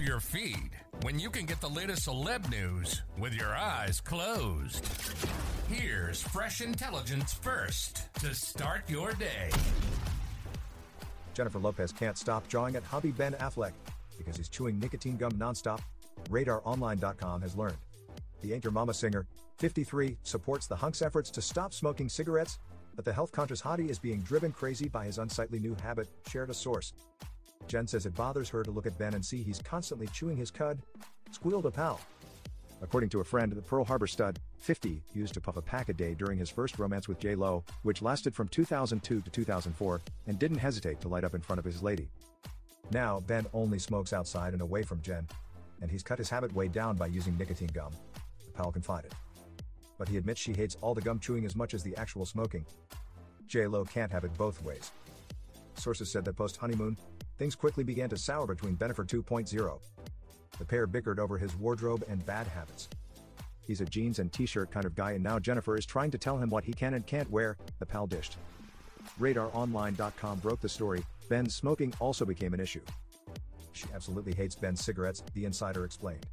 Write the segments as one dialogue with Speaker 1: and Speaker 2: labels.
Speaker 1: Your feed when you can get the latest celeb news with your eyes closed? Here's fresh intelligence first to start your day.
Speaker 2: Jennifer Lopez can't stop jawing at hubby Ben Affleck because he's chewing nicotine gum nonstop. RadarOnline.com has learned. The Ain't Your Mama singer, 53, supports the hunk's efforts to stop smoking cigarettes, but the health conscious hottie is being driven crazy by his unsightly new habit, shared a source. Jen says it bothers her to look at Ben and see he's constantly chewing his cud, squealed a pal. According to a friend, the Pearl Harbor stud, 50, used to puff a pack a day during his first romance with J Lo, which lasted from 2002 to 2004, and didn't hesitate to light up in front of his lady. Now, Ben only smokes outside and away from Jen, and he's cut his habit way down by using nicotine gum, the pal confided. But he admits she hates all the gum chewing as much as the actual smoking. J Lo can't have it both ways. Sources said that post honeymoon, things quickly began to sour between Bennifer 2.0. The pair bickered over his wardrobe and bad habits. He's a jeans and t-shirt kind of guy and now Jennifer is trying to tell him what he can and can't wear, the pal dished. RadarOnline.com broke the story, Ben's smoking also became an issue. She absolutely hates Ben's cigarettes, the insider explained.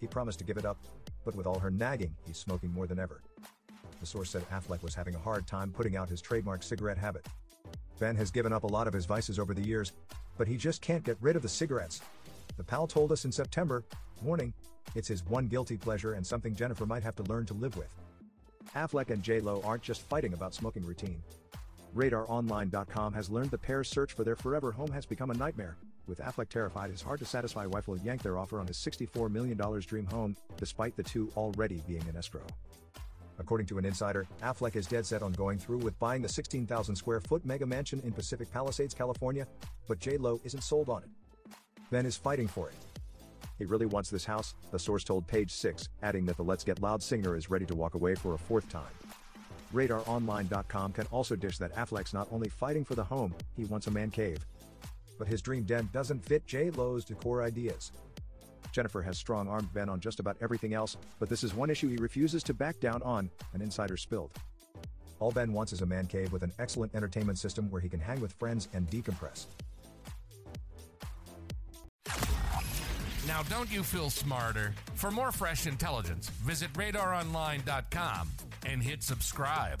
Speaker 2: He promised to give it up, but with all her nagging, he's smoking more than ever. The source said Affleck was having a hard time putting out his trademark cigarette habit. Ben has given up a lot of his vices over the years, but he just can't get rid of the cigarettes. The pal told us in September, warning, it's his one guilty pleasure and something Jennifer might have to learn to live with. Affleck and J-Lo aren't just fighting about smoking routine. RadarOnline.com has learned the pair's search for their forever home has become a nightmare, with Affleck terrified his hard to satisfy wife will yank their offer on his $64 million dream home, despite the two already being in escrow. According to an insider, Affleck is dead set on going through with buying the 16,000 square foot mega mansion in Pacific Palisades, California, but J-Lo isn't sold on it. Ben is fighting for it. He really wants this house, the source told Page 6, adding that the Let's Get Loud singer is ready to walk away for a fourth time. RadarOnline.com can also dish that Affleck's not only fighting for the home, he wants a man cave. But his dream den doesn't fit J-Lo's decor ideas. Jennifer has strong armed Ben on just about everything else, but this is one issue he refuses to back down on, an insider spilled. All Ben wants is a man cave with an excellent entertainment system where he can hang with friends and decompress.
Speaker 1: Now, don't you feel smarter? For more fresh intelligence, visit radaronline.com and hit subscribe.